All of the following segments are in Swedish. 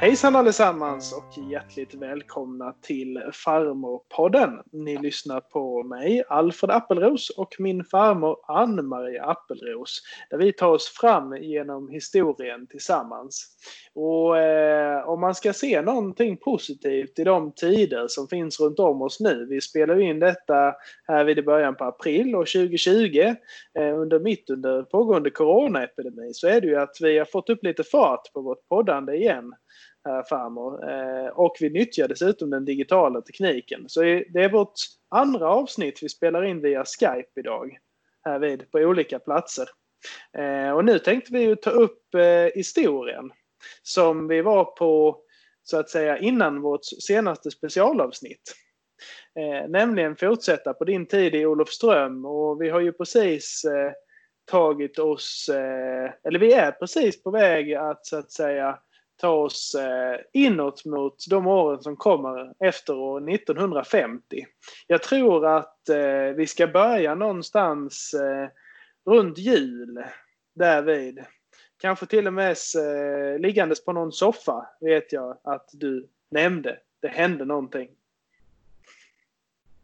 Hejsan allesammans och hjärtligt välkomna till Farmorpodden. Ni lyssnar på mig, Alfred Appelros och min farmor Ann-Marie Appelros. Där vi tar oss fram genom historien tillsammans. Och eh, om man ska se någonting positivt i de tider som finns runt om oss nu. Vi spelar in detta här vid början på april och 2020 eh, under mitt under pågående coronaepidemi så är det ju att vi har fått upp lite fart på vårt poddande igen Eh, farmor. Eh, och vi nyttjar dessutom den digitala tekniken. Så det är vårt andra avsnitt vi spelar in via Skype idag. Här vid, på olika platser. Eh, och nu tänkte vi ju ta upp historien som vi var på så att säga innan vårt senaste specialavsnitt. Nämligen fortsätta på din tid i Olofström och vi har ju precis tagit oss, eller vi är precis på väg att så att säga ta oss eh, inåt mot de åren som kommer efter år 1950. Jag tror att eh, vi ska börja någonstans eh, runt jul därvid. Kanske till och med liggandes på någon soffa vet jag att du nämnde. Det hände någonting.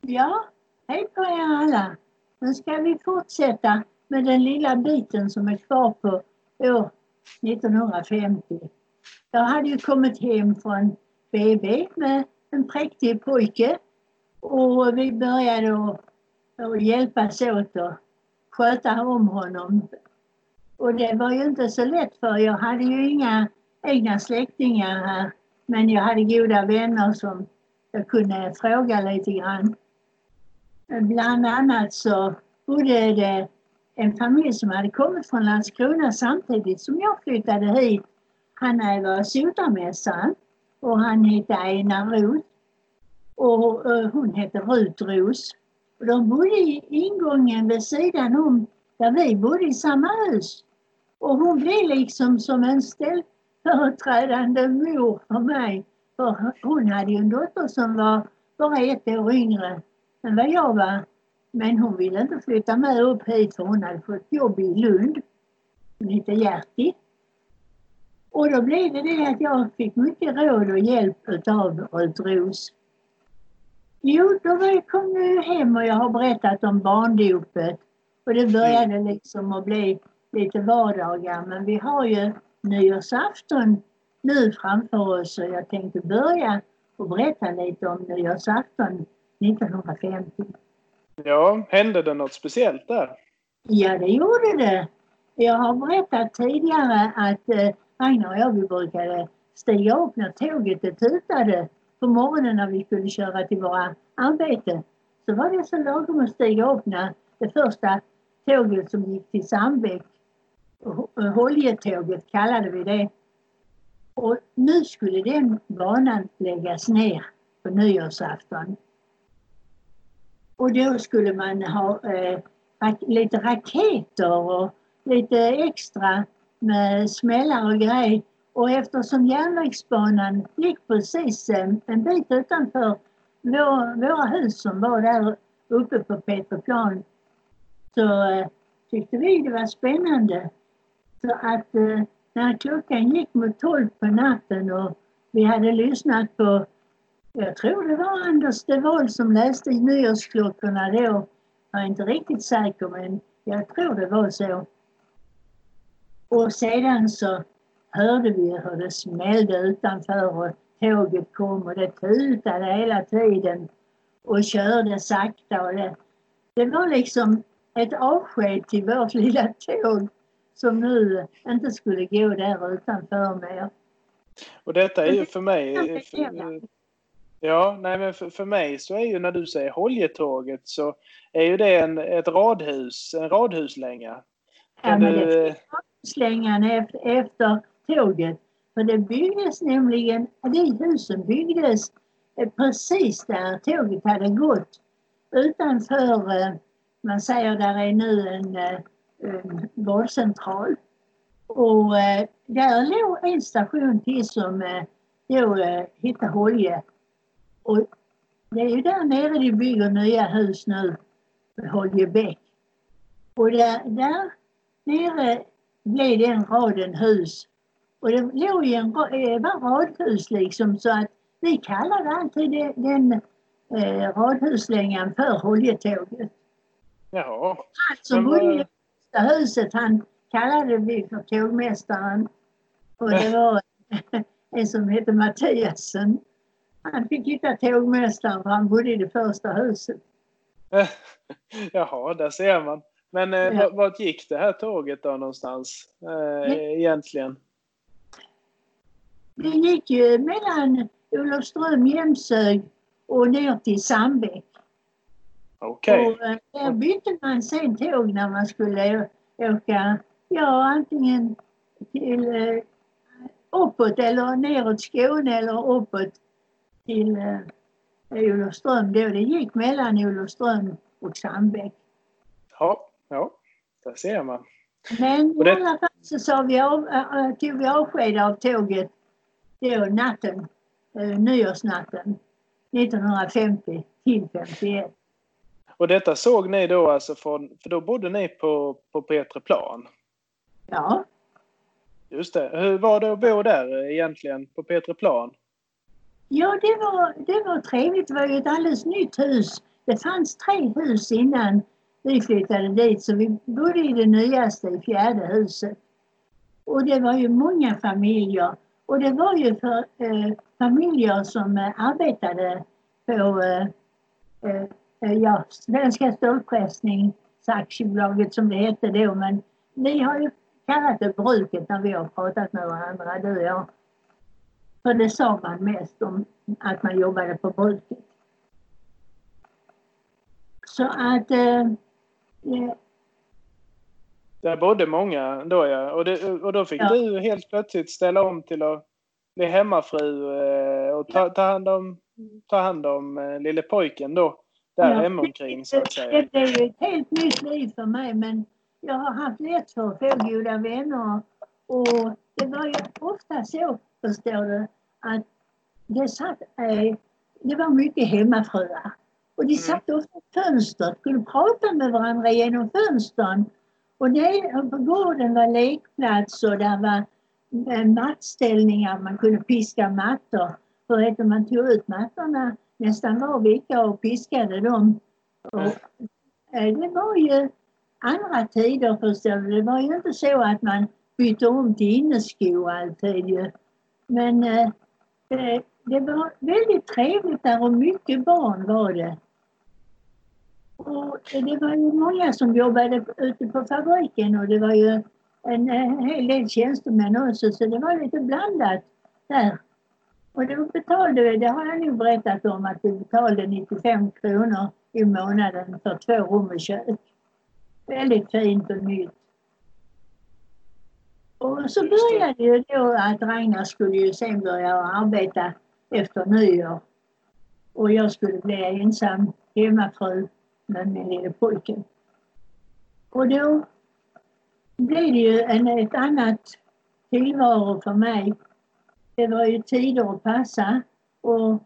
Ja, hej på er alla. Nu ska vi fortsätta med den lilla biten som är kvar på år 1950. Jag hade ju kommit hem från BB med en präktig pojke och vi började att, hjälpas åt att sköta om honom. Och det var ju inte så lätt för jag hade ju inga egna släktingar här. Men jag hade goda vänner som jag kunde fråga lite grann. Bland annat så bodde det en familj som hade kommit från Landskrona samtidigt som jag flyttade hit han var sotarmästare och han hette Einar Roth. Och uh, hon hette Rut Ros. Och de bodde i ingången vid sidan om där vi bodde i samma hus. Och hon blev liksom som en ställföreträdande mor för mig. För hon hade ju en dotter som var bara ett år yngre än vad jag var. Men hon ville inte flytta med upp hit för hon hade fått jobb i Lund. Hon hette Gerti. Och då blev det det att jag fick mycket råd och hjälp utav Rut Ros. Jo, då kom jag hem och jag har berättat om barndopet. Och det började liksom att bli lite vardagar. Men vi har ju nyårsafton nu framför oss och jag tänkte börja och berätta lite om nyårsafton 1950. Ja, hände det något speciellt där? Ja, det gjorde det. Jag har berättat tidigare att eh, Aina och jag vi brukade stiga upp när tåget tutade på morgonen när vi skulle köra till våra arbeten. Så var det så lagom att stiga upp när det första tåget som gick till Sandbäck, eh, Holjetåget kallade vi det. Och nu skulle den banan läggas ner på nyårsafton. Och då skulle man ha eh, lite raketer och lite extra med smällar och grej. Och eftersom järnvägsbanan gick precis en, bit utanför våra hus som var där uppe på Peterplan så eh, tyckte vi det var spännande. Så att eh, när klockan gick mot tolv på natten och vi hade lyssnat på, jag tror det var Anders de Wold som läste nyårsklockorna då. Jag är inte riktigt säker men jag tror det var så. Och sedan så hörde vi hur det smällde utanför och tåget kom och det tutade hela tiden och körde sakta. Och det, det var liksom ett avsked till vårt lilla tåg som nu inte skulle gå där utanför mer. Och detta är ju för mig... För, ja, nej men för, för mig så är ju när du säger Holjetåget så är ju det en, ett radhus, en radhuslänga. Ja, men det slängan efter tåget. För det byggdes nämligen, de husen byggdes eh, precis där tåget hade gått. Utanför, eh, man säger där är nu en, eh, en vårdcentral. Och där låg en station till som då hette Holje. Och det är ju där nere de bygger nya hus nu, Holjebäck. Och där, där nere blev den raden hus. Och det låg ju en eh, var radhus liksom så att vi kallade alltid det, den eh, radhuslängan för Holjetåget. Jaha. Han som bodde i det första huset han kallade vi för tågmästaren. Och det var en som hette Mattiasen. Han fick hitta tågmästaren för han bodde i det första huset. Jaha, där ser man. Men eh, vart, gick det här tåget då någonstans eh, egentligen? Det gick ju mellan Olofström, Jämshög och ner till Sandbäck. Okej. Och eh, där bytte man sen tåg när man skulle åka, ja antingen till eh, uppåt eller neråt Skåne eller uppåt till eh, Olofström då. Det gick mellan Olofström och Sandbäck. Ja, ja, där ser man. Men i alla fall så sa vi av, äh, tog vi avsked av tåget då natten, äh, nyårsnatten 1950 till 51. Och detta såg ni då alltså från, för då bodde ni på, på Petreplan? Ja, Just det. Hur var det att bo där eh, egentligen på Petreplan? ja det, var, det var trevligt. Det var ju ett alldeles nytt hus. Det fanns tre hus innan vi flyttade dit så vi bodde i det nyaste, i fjärde huset. Och det var ju många familjer. Och det var ju för eh, familjer som eh, arbetade på eh, eh, eh ja, Svenska Stålpressningsaktiebolaget som det hette då. Men vi har ju kallat det bruket när vi har pratat med varandra, du och jag. För det sa man mest om att man jobbade på bruket. Så att eh, där bodde många då ja. Och, det, och då fick Ja. du helt plötsligt ställa om till att bli hemmafru eh, och ta, ta hand om, ta hand om eh, lille pojken då. Där Ja. hemomkring så att Det säga. blev ju ett helt nytt liv för mig men jag har haft lätt för att få goda vänner och det var ju ofta så, förstår du, att det satt, eh, det var mycket hemmafruar. Och de Mm. satt ofta i fönstret, skulle prata med varandra genom fönstren. Och det, på gården var lekplats och där var eh, mattställningar, man kunde piska mattor. För du, man tog ut mattorna nästan var vecka och piskade dem. Och, eh, det var ju andra tider förstår du. Det var ju inte så att man bytte om till inneskor alltid ju. Men eh, det, det var väldigt trevligt där och mycket barn var det. Och det var ju många som jobbade ute på fabriken och det var ju en, eh, hel del tjänstemän också så det var lite blandat där. Och då betalade vi, det har jag nog berättat om, att vi betalade 95 kronor i månaden för två rum och kök. Väldigt fint och nytt. Och så började ju då att Ragnar skulle ju sen börja arbeta efter nyår. Och jag skulle bli ensam hemmafru med min lille pojke. Och då blev det ju en, ett annat tillvaro för mig. Det var ju tider att passa och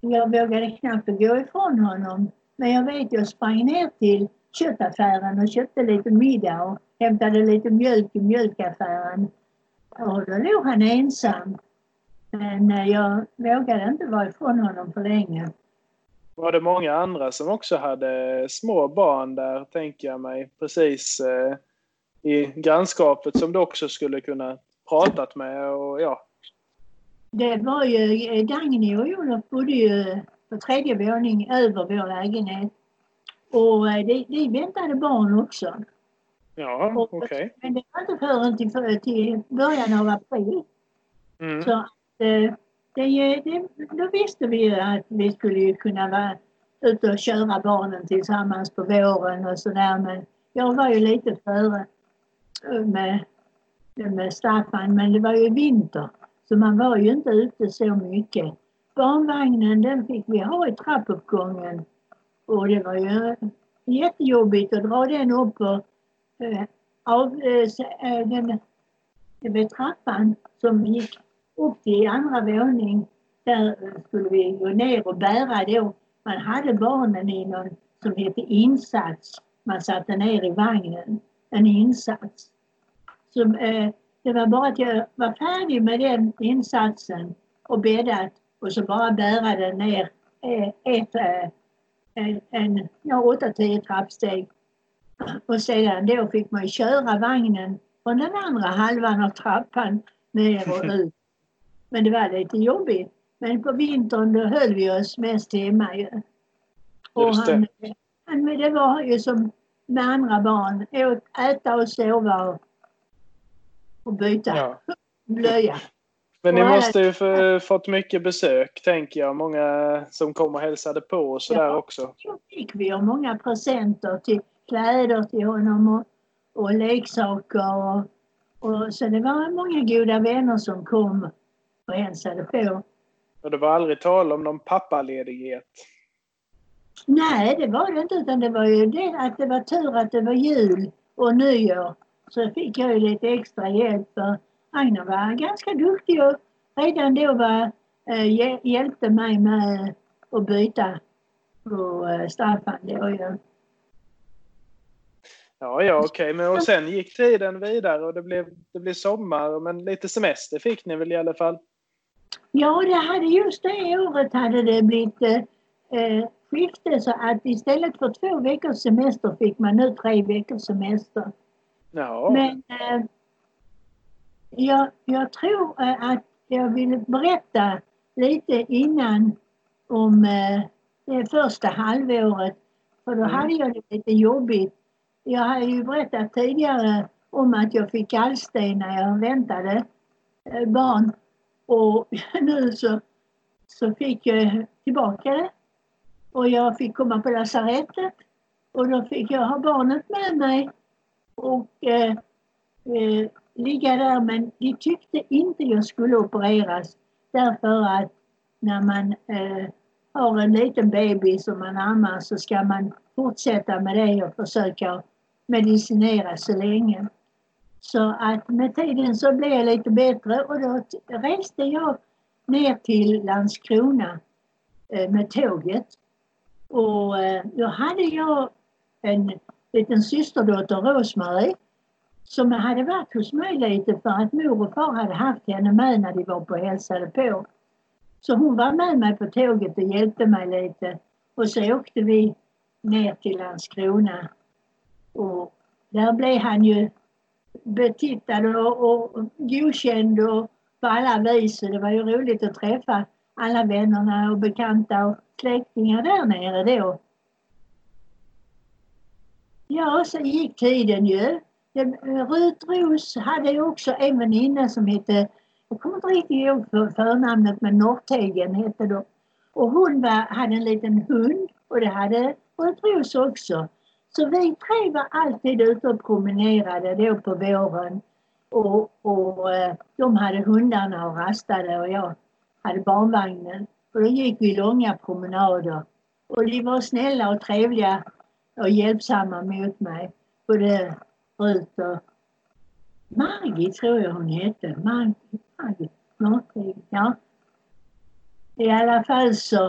jag vågade knappt gå ifrån honom. Men jag vet, jag sprang ner till köttaffären och köpte lite middag och hämtade lite mjölk i mjölkaffären. Och då låg han ensam. Men eh, jag vågade inte vara ifrån honom för länge. Var det många andra som också hade små barn där, tänker jag mig, precis eh, i grannskapet som du också skulle kunna pratat med och ja. Det var ju, eh, Dagny och Olof bodde ju på tredje våning över vår lägenhet. Och eh, de, de väntade barn också. Ja, okej. Men det var inte förrän till, till början av april. Mm. Så att, eh, det, det, då visste vi ju att vi skulle ju kunna vara ute och köra barnen tillsammans på våren och sådär. Men jag var ju lite före med, med Staffan, men det var ju vinter. Så man var ju inte ute så mycket. Barnvagnen den fick vi ha i trappuppgången. Och det var ju jättejobbigt att dra den upp och eh, av eh, eh den, eh, den, trappan som gick upp till andra våning. Där skulle vi gå ner och bära då. Man hade barnen i någon som hette insats. Man satte ner i vagnen. En insats. Så, eh, det var bara att jag var färdig med den insatsen och bäddat och så bara bära den ner eh, ett, eh, en, en ja, åtta, tio trappsteg. Och sedan då fick man köra vagnen från den andra halvan av trappan ner och ut. Men det var lite jobbigt. Men på vintern då höll vi oss mest hemma ju. Och han, han, det var ju som med andra barn. äta och sova och, och byta ja. blöja. Men ni måste ju för, fått mycket besök, tänker jag. Många som kom och hälsade på och sådär ja, också. Ja, fick vi och många presenter till kläder till honom och, och leksaker. Och, och, så det var många goda vänner som kom och hälsade på. Och det var aldrig tal om någon pappaledighet? Nej, det var det inte. Utan det var ju det att det var tur att det var jul och nyår. Så fick jag ju lite extra hjälp. För Agnar var ganska duktig och redan då var, äh, hjälpte mig med att byta på äh, Staffan. Då, ja. Ja, ja okej. Okay. och sen gick tiden vidare och det blev, det blev sommar. Men lite semester fick ni väl i alla fall? Ja, det hade just det året hade det blivit eh, skifte så att istället för två veckors semester fick man nu tre veckors semester. Ja. Men eh, jag, jag tror eh, att jag vill berätta lite innan om eh, det första halvåret. För då mm. hade jag det lite jobbigt. Jag har ju berättat tidigare om att jag fick gallsten när jag väntade eh, barn. Och nu så, så fick jag tillbaka det. Och jag fick komma på lasarettet. Och då fick jag ha barnet med mig. Och eh, eh, ligga där men de tyckte inte jag skulle opereras. Därför att när man eh, har en liten baby som man ammar så ska man fortsätta med det och försöka medicinera så länge. Så att med tiden så blev jag lite bättre och då reste jag ner till Landskrona eh, med tåget. Och eh, då hade jag en liten systerdotter, Rosmarie, som hade varit hos mig lite för att mor och far hade haft henne med när de var på och hälsade på. Så hon var med mig på tåget och hjälpte mig lite. Och så åkte vi ner till Landskrona. Och där blev han ju betittad och, och godkänd och på alla vis. Det var ju roligt att träffa alla vännerna och bekanta och släktingar där nere då. Ja, så gick tiden ju. Rut Ros hade ju också en väninna som hette, jag kommer inte riktigt ihåg för förnamnet, men Norrtegen hette då. Och hon var, hade en liten hund och det hade Rut Ros också. Så vi tre var alltid ute och promenerade då på våren. Och, och eh, de hade hundarna och rastade och jag hade barnvagnen. Och då gick vi långa promenader. Och de var snälla och trevliga och hjälpsamma mot mig. Både Rut och Margit tror jag hon hette. Margit, Margit, någonting. ja. I alla fall så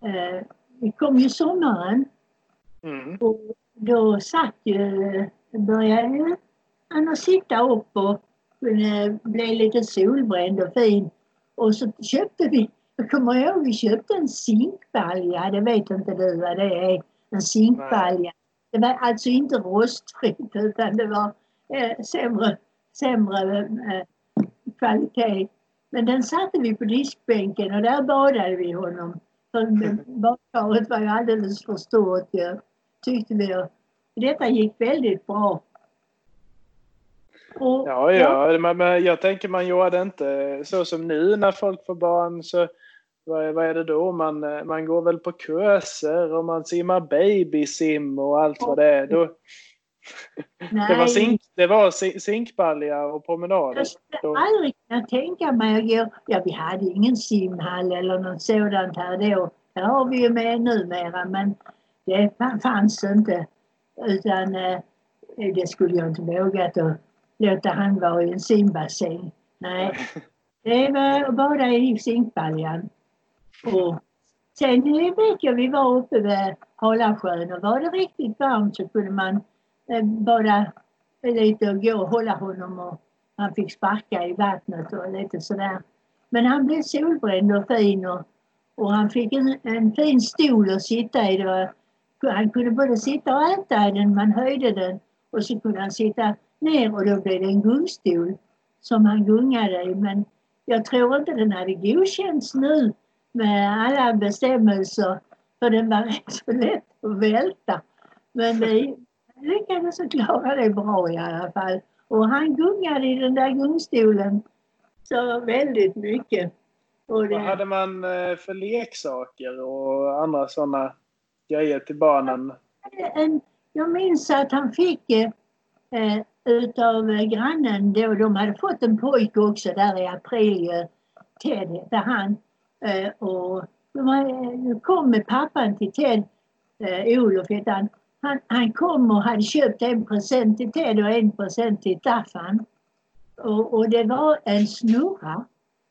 eh, det kom ju sommaren Mm. Och då satt ju, började han att sitta upp och blev lite solbränd och fin. Och så köpte vi, jag kommer ihåg, vi köpte en zinkbalja, det vet inte du vad det är, en zinkbalja. Det var alltså inte rostfritt utan det var eh, sämre, sämre eh, kvalitet. Men den satte vi på diskbänken och där badade vi honom. För badkaret var ju alldeles för stort ju tyckte vi. Och detta gick väldigt bra. Och, ja, ja, ja. Men jag tänker man gör det inte så som nu när folk får barn. så vad, vad är det då? Man, man går väl på kurser och man simmar babysim och allt vad det är. Då, det var, zink, det var zinkbalja och promenader. Jag skulle aldrig kunna tänka mig att gå... Ja, vi hade ingen simhall eller något sådant här då. Det har vi ju med numera, men det fanns inte. Utan eh, det skulle jag inte vågat att låta han vara i en simbassäng. Nej, det var att bada i zinkbaljan. Och sen eh, vet jag, vi var uppe vid Halasjön och var det riktigt varmt så kunde man eh, bada lite och gå och hålla honom och han fick sparka i vattnet och lite sådär. Men han blev solbränd och fin och, och han fick en, en fin stol att sitta i. Det var, han kunde både sitta och äta i den, man höjde den och så kunde han sitta ner och då blev det en gungstol som han gungade i. Men jag tror inte den hade godkänts nu med alla bestämmelser för den var rätt så lätt att välta. Men vi lyckades klara det bra i alla fall. Och han gungade i den där gungstolen så väldigt mycket. Och det... Vad hade man eh, för leksaker och andra sådana grejer till barnen? jag minns att han fick eh, utav eh, grannen då, de hade fått en pojke också där i april, eh, Ted hette han. Eh, och de eh, kom med pappan till Ted, Olof hette han. han. Han kom och hade köpt en present till Ted och en present till Staffan. Och, och det var en snurra.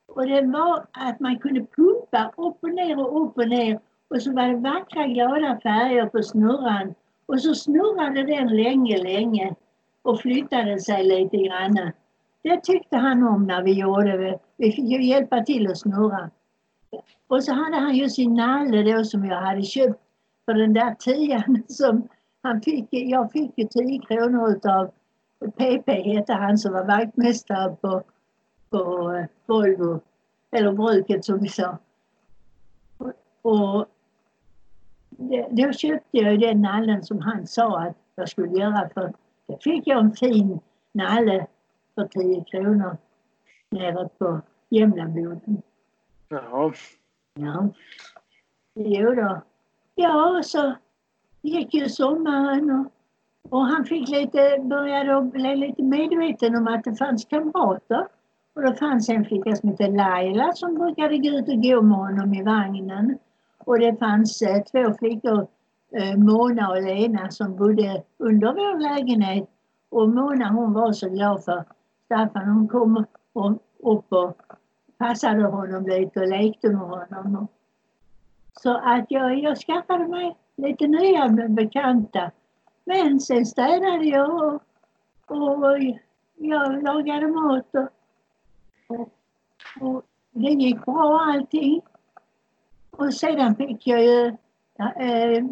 Och det var att man kunde pumpa upp och ner och upp och ner. Och så var det vackra glada färger på snurran. Och så snurrade den länge, länge och flyttade sig lite grann. Det tyckte han om när vi gjorde det. Vi fick ju hjälpa till att snurra. Och så hade han ju sin nalle då som jag hade köpt för den där tian som han fick. Jag fick ju 10 kronor utav PP hette han som var vaktmästare på, på eh, Volvo, eller bruket som vi sa. Och då köpte jag den nallen som han sa att jag skulle göra för då fick jag en fin nalle för 10 kronor nere på Jämlaboden. Jaha. Ja. Jo då. Ja, så gick ju sommaren och och han fick lite, började bli lite medveten om att det fanns kamrater. Och det fanns en flicka som hette Laila som brukade gå ut och gå med honom i vagnen. Och det fanns eh, två flickor, eh, Mona och Lena, som bodde under vår lägenhet. Och Mona hon var så glad för Staffan. Hon kom upp och passade honom lite och lekte med honom. Så att jag, jag skaffade mig lite nya bekanta. Men sen städade jag och, och jag lagade mat och, och, och det gick bra allting. Och sedan fick jag ju äh, eh,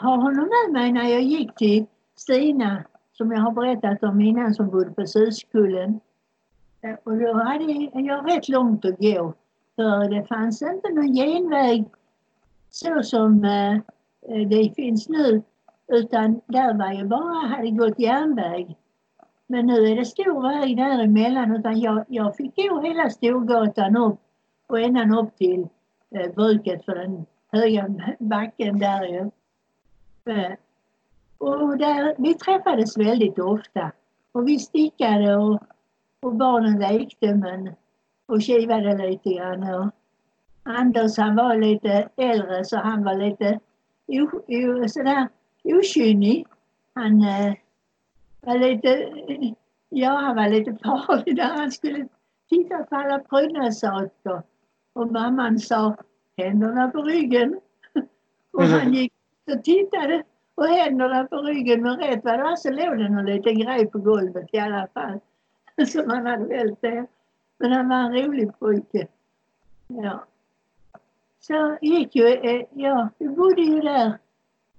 ha honom med mig när jag gick till Stina som jag har berättat om innan som bodde på Syskullen. Eh, och då hade jag rätt långt att gå för det fanns inte någon genväg så som äh, det finns nu utan där var ju bara, hade gått järnväg. Men nu är det stor väg däremellan utan jag, jag fick gå hela Storgatan upp och ända upp till Eh, bruket för den höga backen där ju. Eh, och där, vi träffades väldigt ofta och vi stickade och, och barnen lekte men, och kivade lite grann. Och Anders han var lite äldre så han var lite o, o, sådär okynnig. Han eh, var lite, ja han var lite farlig där han skulle titta på alla prydnadssaker. Och mamman sa händerna på ryggen. och han gick och tittade och händerna på ryggen men rätt vad det var så låg det någon liten grej på golvet i alla fall. Som han hade vält där. Men han var en rolig pojke. Ja. Så gick ju, eh, ja, vi bodde ju där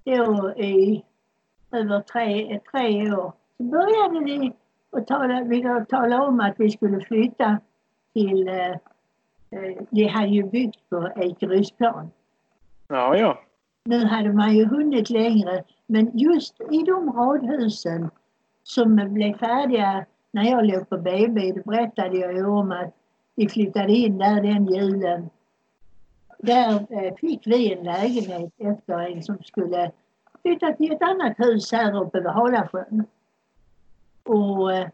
då i över tre, tre år. Så började vi att tala, vi tala om att vi skulle flytta till, eh, vi hade ju byggt på Ekerösplan. Ja, ja. Nu hade man ju hunnit längre, men just i de radhusen som blev färdiga när jag låg på BB, då berättade jag ju om att vi flyttade in där den julen där eh, fick vi en lägenhet efter en som skulle flytta till ett annat hus här uppe vid Halasjön. Och eh,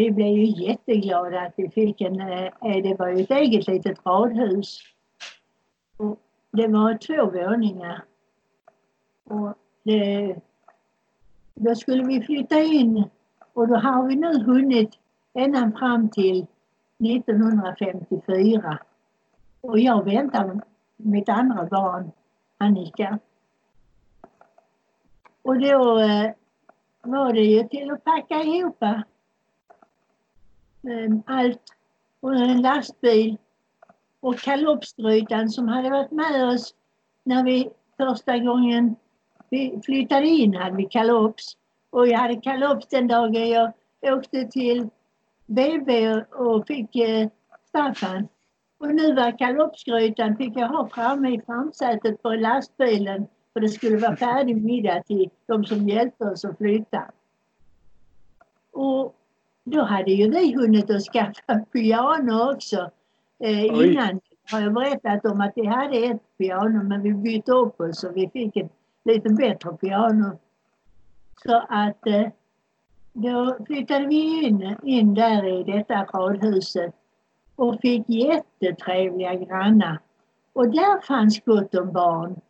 vi blev ju jätteglada att vi fick en, eh, det var ju ett eget litet radhus. Och det var två våningar. Och det, då skulle vi flytta in och då har vi nu hunnit ända fram till 1954. Och jag väntar mitt andra barn, Annika. Och då, eh, var det ju till att packa ihop Ehm, allt under en lastbil och kalopsgrytan som hade varit med oss när vi första gången vi flyttade in hade vi kalops. Och jag hade kalops den dagen jag åkte till BB och fick eh, Staffan. Och nu var kalopsgrytan fick jag ha framme i framsätet på lastbilen för det skulle vara färdig middag till de som hjälpte oss att flytta. Och då hade ju vi hunnit att skaffa piano också. Eh, innan har jag berättat om att vi hade ett piano men vi bytte upp oss och vi fick ett lite bättre piano. Så att eh, då flyttade vi in, in där i detta radhuset och fick jättetrevliga grannar. Och där fanns gott om barn.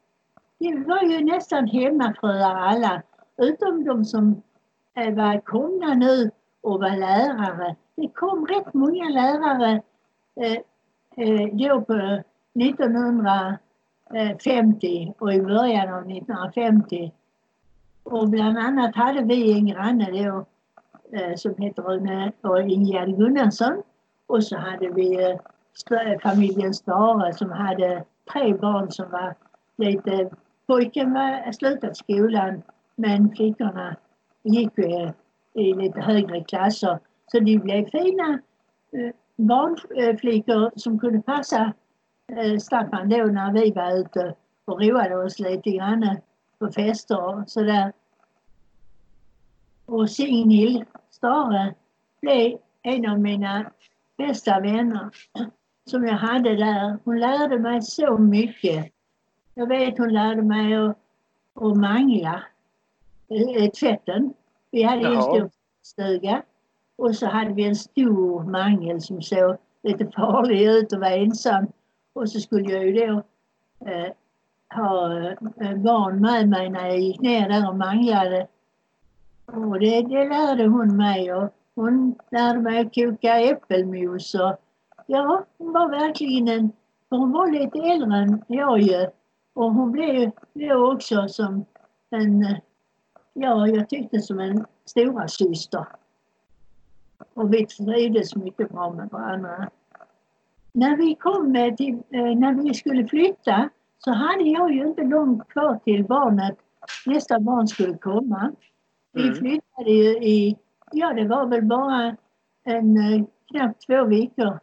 Det var ju nästan hemmafruar alla, utom de som eh, var komna nu och var lärare. Det kom rätt många lärare eh, eh, då på 1950 och i början av 1950. Och bland annat hade vi en granne då eh, som hette Rune och Ingegerd Gunnarsson. Och så hade vi eh, familjen Stare som hade tre barn som var lite... Pojken var slutat skolan men flickorna gick eh, i lite högre klasser. Så de blev fina eh, øh, barnflickor som kunde passa eh, Staffan då när vi var ute och roade oss lite grann på fester och sådär. Och Signil Stare blev en av mina bästa vänner som jag hade där. Hon lärde mig så mycket. Jag vet hon lärde mig att, att mangla øh, øh, tvätten. Vi hade ju en stor stuga och så hade vi en stor mangel som såg lite farlig ut och var ensam. Och så skulle jag ju då eh, ha eh, barn med mig när jag gick ner där och manglade. Och det, det lärde hon mig. Och hon lärde mig att koka äppelmos. Och, ja, hon var verkligen en... För hon var lite äldre än jag ju. Och hon blev då också som en... Ja, jag tyckte som en stora syster. Och vi trivdes mycket bra med varandra. När vi kom till, eh, när vi skulle flytta så hade jag ju inte långt kvar till barnet, nästa barn skulle komma. Vi mm. flyttade ju i, ja det var väl bara en eh, knappt två veckor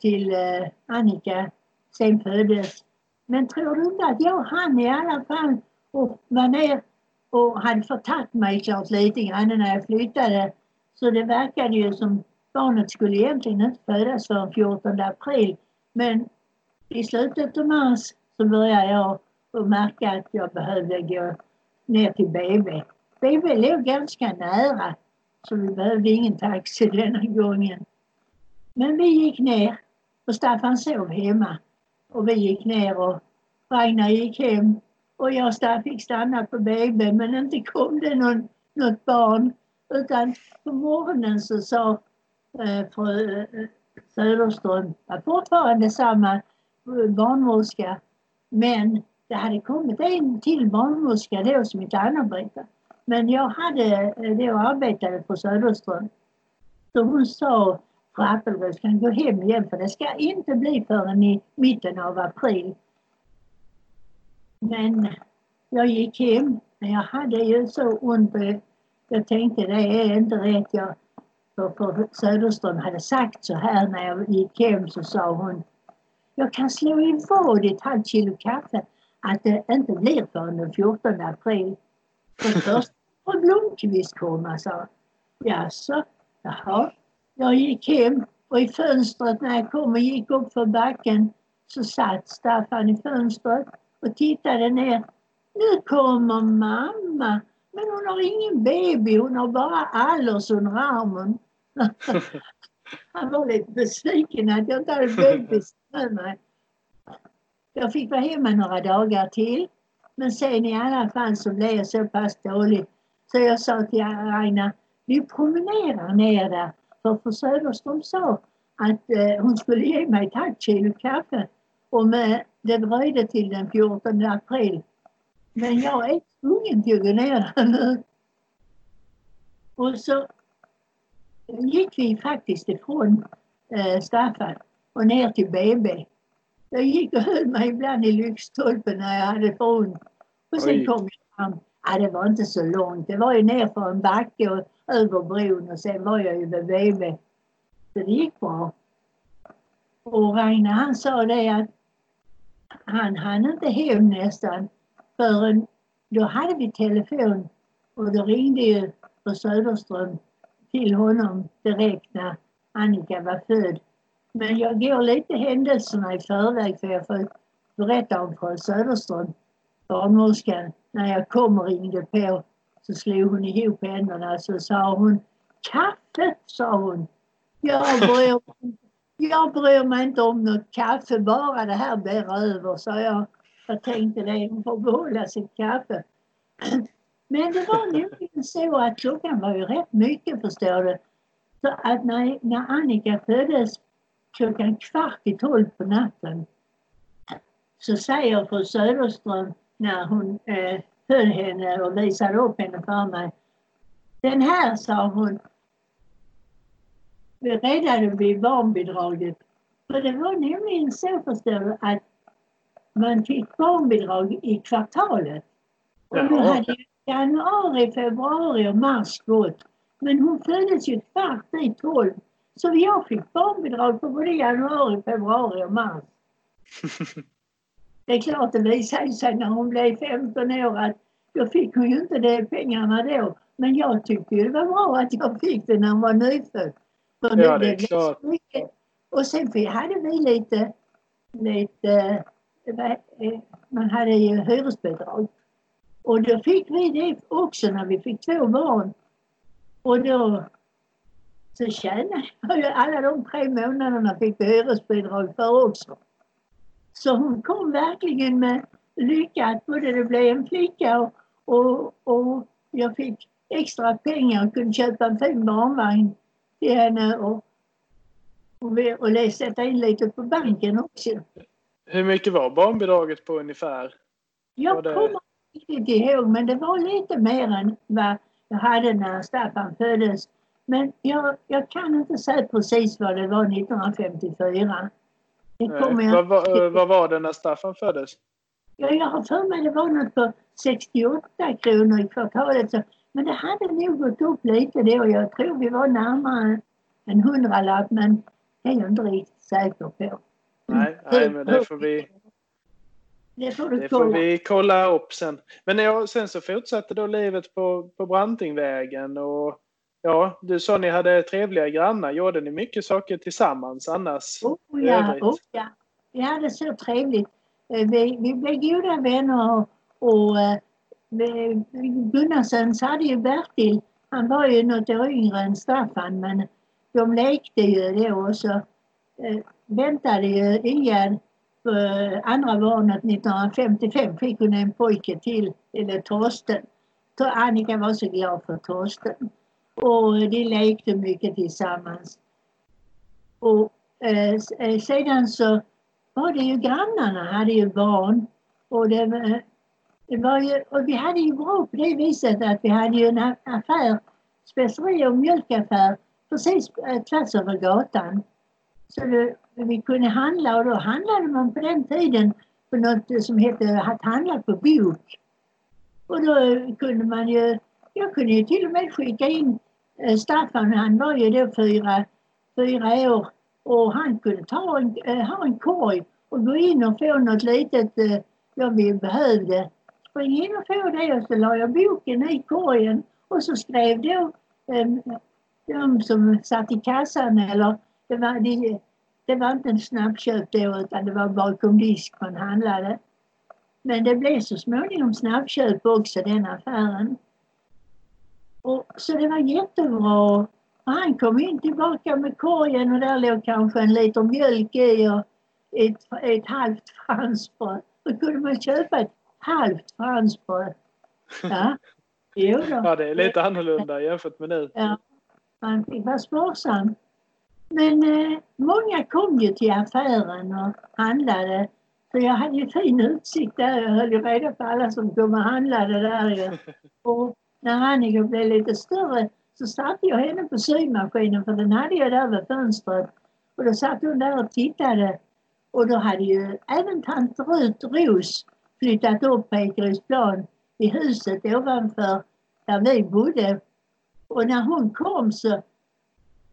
till eh, Annika sen föddes. Men tror du inte att jag hann i alla fall och var ner och hade förtagit mig klart lite grann när jag flyttade. Så det verkade ju som barnet skulle egentligen inte födas förrän 14 april. Men i slutet av mars så började jag att märka att jag behövde gå ner till BB. BB låg ganska nära så vi behövde ingen taxi denna gången. Men vi gick ner och Staffan sov hemma. Och vi gick ner och Ragnar gick hem och jag fick stanna på BB men inte kom det någon, något barn. Utan på morgonen så sa eh, fru eh, Söderström, var fortfarande samma eh, barnmorska, men det hade kommit en till barnmorska då som inte anarbetade. Men jag hade eh, då arbetade på Söderström. Så hon sa, fru Appelros kan gå hem igen för det ska inte bli förrän i mitten av april. Men jag gick hem. Men jag hade ju så ont. Jag tänkte det är inte rätt. Jag, för, för Söderström hade sagt så här när jag gick hem så sa hon jag kan slå i vad ett halvt kilo kaffe att det inte blir förrän den 14 april. För först får Blomqvist komma, sa Jaså, jaha. Jag gick hem och i fönstret när jag kom och gick upp för backen så satt Staffan i fönstret och tittade ner. Nu kommer mamma, men hon har ingen baby, hon har bara Allers under armen. Han var lite besviken att jag inte hade bebis med mig. Jag fick vara hemma några dagar till. Men sen i alla fall så blev jag så pass dålig så jag sa till Aina, vi promenerar ner där. För fru Söderström sa att eh, hon skulle ge mig ett halvt kilo kaffe. Och med det dröjde till den 14 april. Men jag är tvungen till att gå ner nu. Och så gick vi faktiskt ifrån eh, Staffan och ner till BB. Jag gick och höll mig ibland i lyktstolpen när jag hade för ont. Och sen Oj. kom jag fram. Ja, det var inte så långt. Det var ju ner för en backe och över bron och sen var jag ju vid BB. Så det gick bra. Och Ragnar han sa det att han hann inte hem nästan förrän då hade vi telefon och då ringde ju på Söderström till honom direkt när Annika var född. Men jag går lite händelserna i förväg för jag får berätta om fru Söderström, barnmorskan. När jag kom och ringde på så slog hon ihop händerna så sa hon Kaffe, sa hon. Jag bryr, jag bryr mig inte om något kaffe, bara det här blir över, sa jag. Jag tänkte det, hon får behålla sitt kaffe. Men det var nämligen så att klockan var ju rätt mycket förstår du. Så att när, när Annika föddes klockan kvart i tolv på natten så säger fru Söderström när hon eh, höll henne och visade upp henne för mig. Den här, sa hon, räddade vi barnbidraget. För det var nämligen så förstår att man fick barnbidrag i kvartalet. Och nu hade januari, februari och mars gått. Men hon föddes ju kvart i tolv. Så jag fick barnbidrag för både januari, februari och mars. Det är klart det visade sig när hon blev 15 år att då fick hon ju inte de pengarna då. Men jag tyckte det var bra att jag fick det när hon var nyfödd. För Ja, det är klart. mycket. Och sen fi- hade vi lite, lite, eh, man hade ju hyresbidrag. Och då fick vi det också när vi fick två barn. Och då så tjänade jag ju alla de tre månaderna fick vi hyresbidrag för också. Så hon kom verkligen med lycka att både det blev en flicka och, och, och jag fick extra pengar och kunde köpa en fin barnvagn henne och, och, och sätta in lite på banken också. Hur mycket var barnbidraget på ungefär? Jag det- kommer inte ihåg men det var lite mer än vad jag hade när Staffan föddes. Men jag, jag kan inte säga precis vad det var 1954. Det kommer Vad, var- vad var det när Staffan föddes? Ja, jag har för mig det var något på 68 kronor i kvartalet. Så, men det hade nog gått upp lite då. Jag tror vi var närmare en hundralapp men det är jag inte riktigt säker på. Nej, nej men det får vi, Det får det får vi kolla upp sen. Men ja, sen så fortsatte då livet på, på Brantingvägen och ja, du sa ni hade trevliga grannar. Gjorde ni mycket saker tillsammans annars? Oh ja, oh ja. Vi hade så trevligt. Eh, Vi, vi blev goda vänner och, och eh, Gunnarsens hade ju Bertil. Han var ju något år yngre än Staffan men de lekte ju då och så eh, väntade ju Ingegärd för eh, andra barnet 1955 fick hon en pojke till, eller Torsten. Annika var så glad för Torsten. Och de lekte mycket tillsammans. Och eh, eh sedan så var det ju grannarna hade ju barn. Och, det, eh, det var ju, och vi hade ju bra på det viset att vi hade ju en affär, speceri och mjölkaffär precis eh, tvärs över gatan. Så det, vi kunde handla och då handlade man på den tiden på något som hette att handla på bok. Och då kunde man ju, jag kunde ju till och med skicka in eh, Staffan, han var ju då fyra, fyra år och han kunde ta en, eh, ha en korg och gå in och få något litet eh, jag vi behövde. Spring in och få det och så la jag boken i korgen och så skrev då um, de som satt i kassan eller det var, det, det var inte en snabbköp då utan det var bakom disk man handlade. Men det blev så småningom snabbköp också den affären. Och, så det var jättebra. Och han kom in tillbaka med korgen och där låg kanske en liter mjölk i och ett, ett halvt franskbröd. Då kunde man köpa ett halvt fransbröd. Ja, jo då. Ja, det är lite annorlunda jämfört med nu. Ja, man fick vara sparsam. Men eh, många kom ju till affären och handlade. Så jag hade ju fin utsikt där. Jag höll ju reda på alla som kom och handlade där ju. Och när Annika blev lite större Så satte jag henne på symaskinen för den hade jag där vid fönstret. Och då satt hon där och tittade. Och då hade ju även tant Rut Ros flyttat upp på Ekerödsplan i huset ovanför där vi bodde. Och när hon kom så,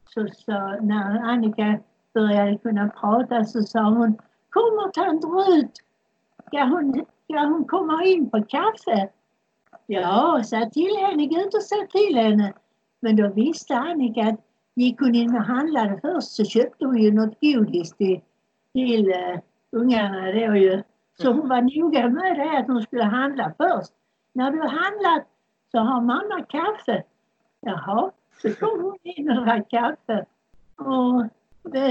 så, så när Annika började kunna prata så sa hon Kommer tant Rut? Ska hon, ska hon komma in på kaffe? Ja, sa till henne, gå ut och säg till henne. Men då visste Annika att gick hon in och handlade först så köpte hon ju något godis till, till uh, ungarna då ju. Så hon var noga med det att hon skulle handla först. När du har handlat så har mamma kaffe. Jaha, så kom hon in och drack kaffe. Och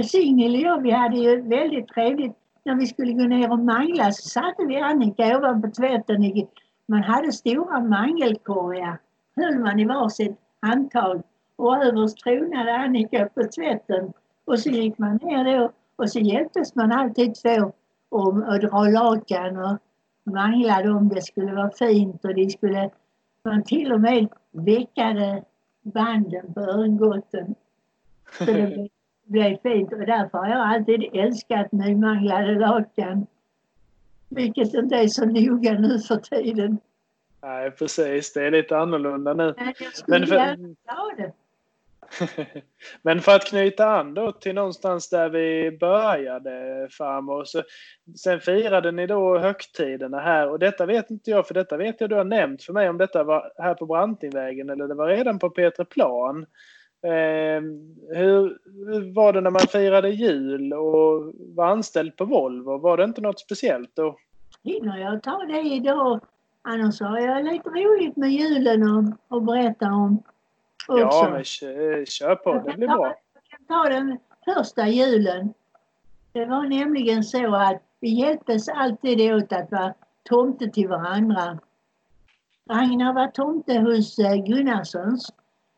Signel och jag, vi hade ju väldigt trevligt. När vi skulle gå ner och mangla så satte vi Annika ovanpå tvätten. Man hade stora mangelkorgar. höll man i varsitt handtag. Och överst tronade Annika på tvätten. Och så gick man ner då och så hjälptes man alltid två om att dra lakan och manglade om det skulle vara fint och de skulle... Man till och med veckade banden på örngotten. Så det blev fint och därför har jag alltid älskat nymanglade lakan. Vilket inte är så noga nu för tiden. Nej, precis. Det är lite annorlunda nu. Men jag skulle Men för- gärna ha det. Men för att knyta an då till någonstans där vi började farmor. Så, sen firade ni då högtiderna här och detta vet inte jag för detta vet jag du har nämnt för mig om detta var här på Brantingvägen eller det var redan på Petreplan. Eh, hur, hur var det när man firade jul och var anställd på Volvo? Var det inte något speciellt då? Hinner jag ta det idag? Annars har jag lite roligt med julen och, och berätta om. Ja, men kö- kör på. Det blir bra. Jag kan ta den första julen. Det var nämligen så att vi hjälptes alltid åt att vara tomte till varandra. Ragnar var tomte hos eh, Gunnarssons.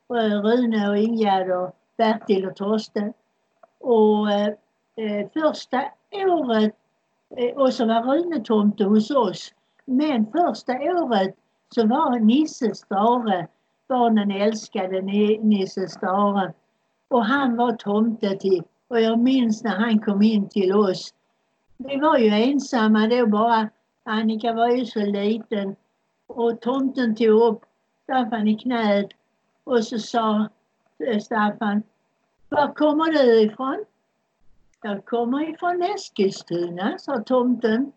Och Rune och Ingegärd och Bertil och Torsten. Och eh, eh, första året, eh, och så var Rune tomte hos oss. Men första året så var Nisse Stare, barnen älskade Nisse Stare. Och han var tomte till, och jag minns när han kom in till oss. Vi var ju ensamma då bara. Annika var ju så liten. Och tomten tog upp Staffan i knät. Och så sa eh, Staffan, var kommer du ifrån? Jag kommer ifrån Eskilstuna, sa tomten.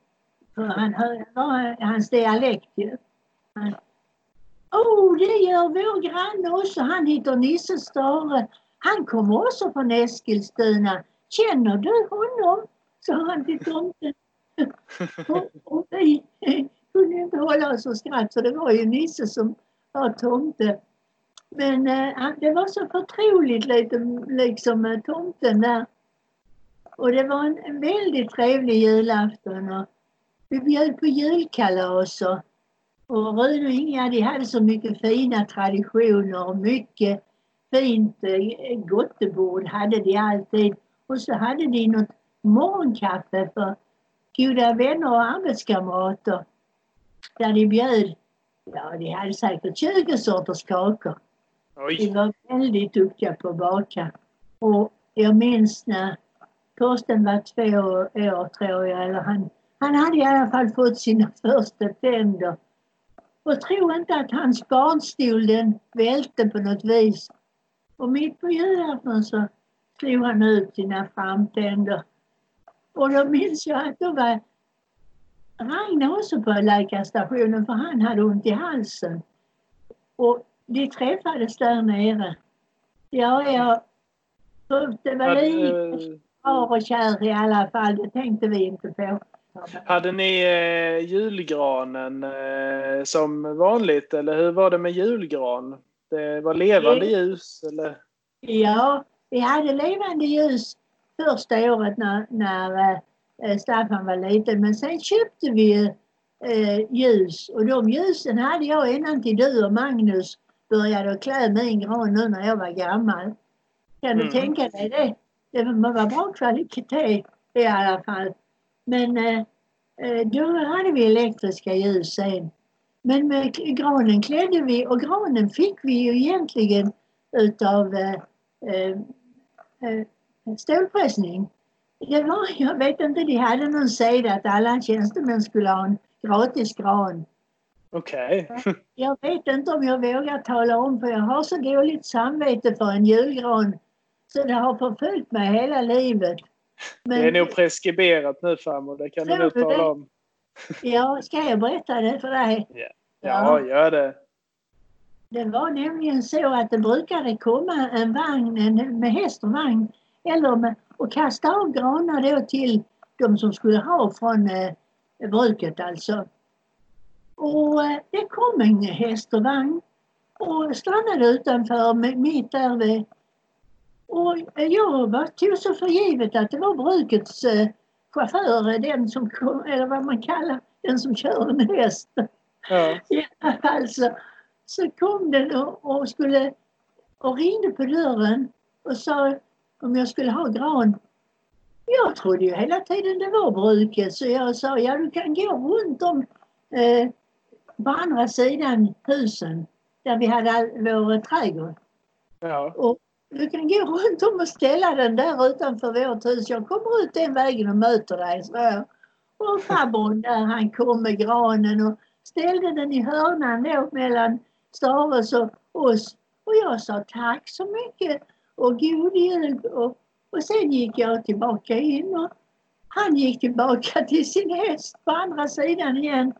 För han hörde, var hans dialekt ju. Oh, det gör vår granne också. Han heter Nisse Stare. Han kommer också från Eskilstuna. Känner du honom? sa han till tomten. och, och vi kunde inte hålla oss för skratt, så det var ju Nisse som var tomte. Men eh, det var så förtroligt lite liksom med tomten där. Och det var en, en väldigt trevlig julafton. Och vi bjöd på julkalas och, och Rune och Inga de hade så mycket fina traditioner och mycket fint eh, gottebord hade de alltid. Och så hade de något morgonkaffe för goda vänner och arbetskamrater. Där de bjöd, ja de hade säkert 20 sorters kakor. Oj, var väldigt duktiga på att baka. Och jag minns när Torsten var två år tror jag, eller han, han hade i alla fall fått sina första tänder. Och tro inte att hans barnstol den välte på något vis. Och mitt på julafton så slog han ut sina framtänder. Och då minns jag att då var Ragnar också på läkarstationen för han hade ont i halsen. Och de träffades där nere. Ja, ja. Det var lite hade, far och kär i alla fall. Det tänkte vi inte på. Hade ni eh, julgranen eh, som vanligt eller hur var det med julgran? Det var levande ljus eller? Ja, vi hade levande ljus första året när, när eh, Staffan var liten. Men sen köpte vi ju, eh, ljus och de ljusen hade jag innan till du och Magnus började klä min gran nu när jag var gammal. Kan du Mm. tänka dig det? Det var bra kvalitet i alla fall. Men eh, eh, då hade vi elektriska ljus sen. Men med granen klädde vi och granen fick vi ju egentligen utav eh, stålpressning. Det var, jag vet inte, de hade någon sed att alla tjänstemän skulle ha en gratis gran. Okej. Okay. jag vet inte om jag vågar tala om för jag har så dåligt samvete för en julgran. Så det har förföljt mig hela livet. Men, det är nog preskriberat nu farmor, det kan du nog tala om. ja, ska jag berätta det för dig? Ja, ja gör det. Det var nämligen så att det brukade komma en vagn en, med häst och vagn eller med, och kasta av granar då till de som skulle ha från eh, bruket alltså. Och eh, det kom en häst och vagn och stannade utanför mitt där vid och jag tog så för givet att det var brukets eh, chaufför, den som kom, eller vad man kallar den som kör en häst. Ja. I alla fall så, så kom den och, och, skulle och ringde på dörren och sa om jag skulle ha gran. Jag trodde ju hela tiden det var bruket så jag sa ja du kan gå runt om eh, på andra sidan husen där vi hade all, vår trädgård. Ja. Och du kan gå runt om och ställa den där utanför vårt hus. Jag kommer ut den vägen och möter dig, så jag. Och farbrorn där han kom med granen och ställde den i hörnan då mellan Stares och oss. Och jag sa tack så mycket och god jul. Och, och sen gick jag tillbaka in och han gick tillbaka till sin häst på andra sidan igen.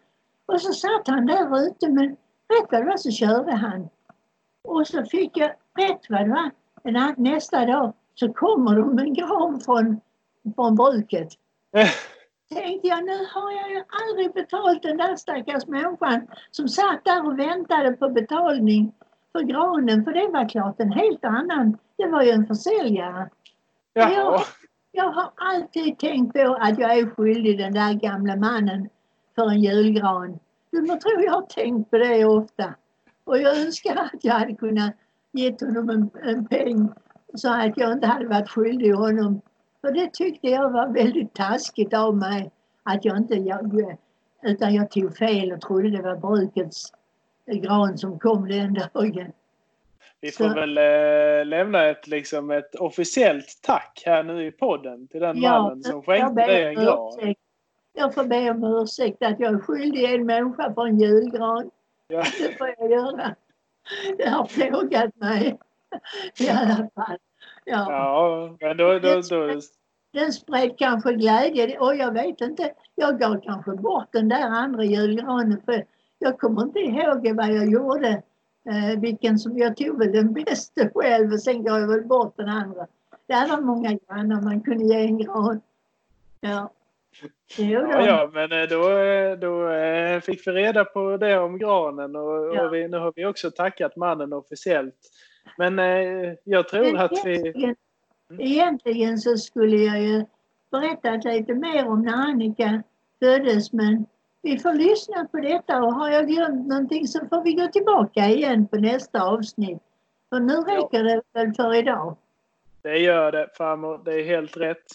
Och så satt han där ute men rätt vad det var så körde han. Och så fick jag rätt vad det var nästa dag så kommer de med en gran från, från bruket. Tänkte jag, nu har jag ju aldrig betalt den där stackars människan som satt där och väntade på betalning för granen, för det var klart en helt annan. Det var ju en försäljare. Jag, jag har alltid tänkt på att jag är skyldig den där gamla mannen för en julgran. Du må tro jag har tänkt på det ofta. Och jag önskar att jag hade kunnat gett honom en, en peng så att jag inte hade varit skyldig honom. För det tyckte jag var väldigt taskigt av mig. Att jag inte, jag, utan jag tog fel och trodde det var brukets gran som kom den dagen. Vi får så. väl äh, lämna ett, liksom, ett officiellt tack här nu i podden till den ja, mannen som skänkte dig en gran. Jag får be om ursäkt att jag är skyldig en människa för en julgran. Ja. Det får jag göra. Det har plågat mig i alla fall. Ja, ja men då, då, då... Den spred kanske glädje och jag vet inte, jag gav kanske bort den där andra julgranen för jag kommer inte ihåg vad jag gjorde. Eh, vilken som, jag tog väl den bästa själv och sen gav jag väl bort den andra. Det var många grannar man kunde ge en gran. Ja. Ja, ja, men eh, då, eh, då eh, fick vi reda på det om granen och, ja. och vi, nu har vi också tackat mannen officiellt. Men jag tror men att vi... Egentligen, egentligen så skulle jag ju berättat lite mer om när Annika föddes men vi får lyssna på detta och har jag glömt någonting så får vi gå tillbaka igen på nästa avsnitt. För nu räcker det väl för idag. Det gör det farmor, det är helt rätt.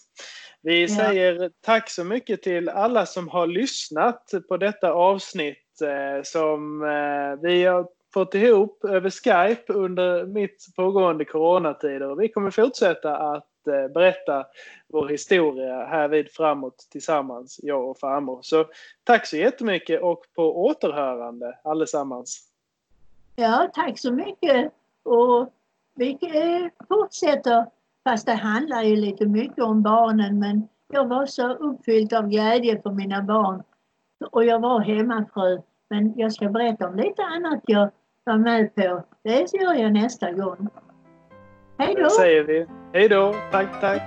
Vi säger tack så mycket till alla som har lyssnat på detta avsnitt eh, som eh, vi har fått ihop över Skype under mitt pågående coronatider. Vi kommer fortsätta att eh, berätta vår historia här vid framåt tillsammans, jag och farmor. Så tack så jättemycket och på återhörande allesammans. Ja, tack så mycket och vi fortsätter Fast det handlar ju lite mycket om barnen men jag var så uppfylld av glädje för mina barn. Och jag var hemmafru. Men jag ska berätta om lite annat jag var med på. Det gör jag nästa gång. Hej då! Det säger vi. Hej då! Tack, tack!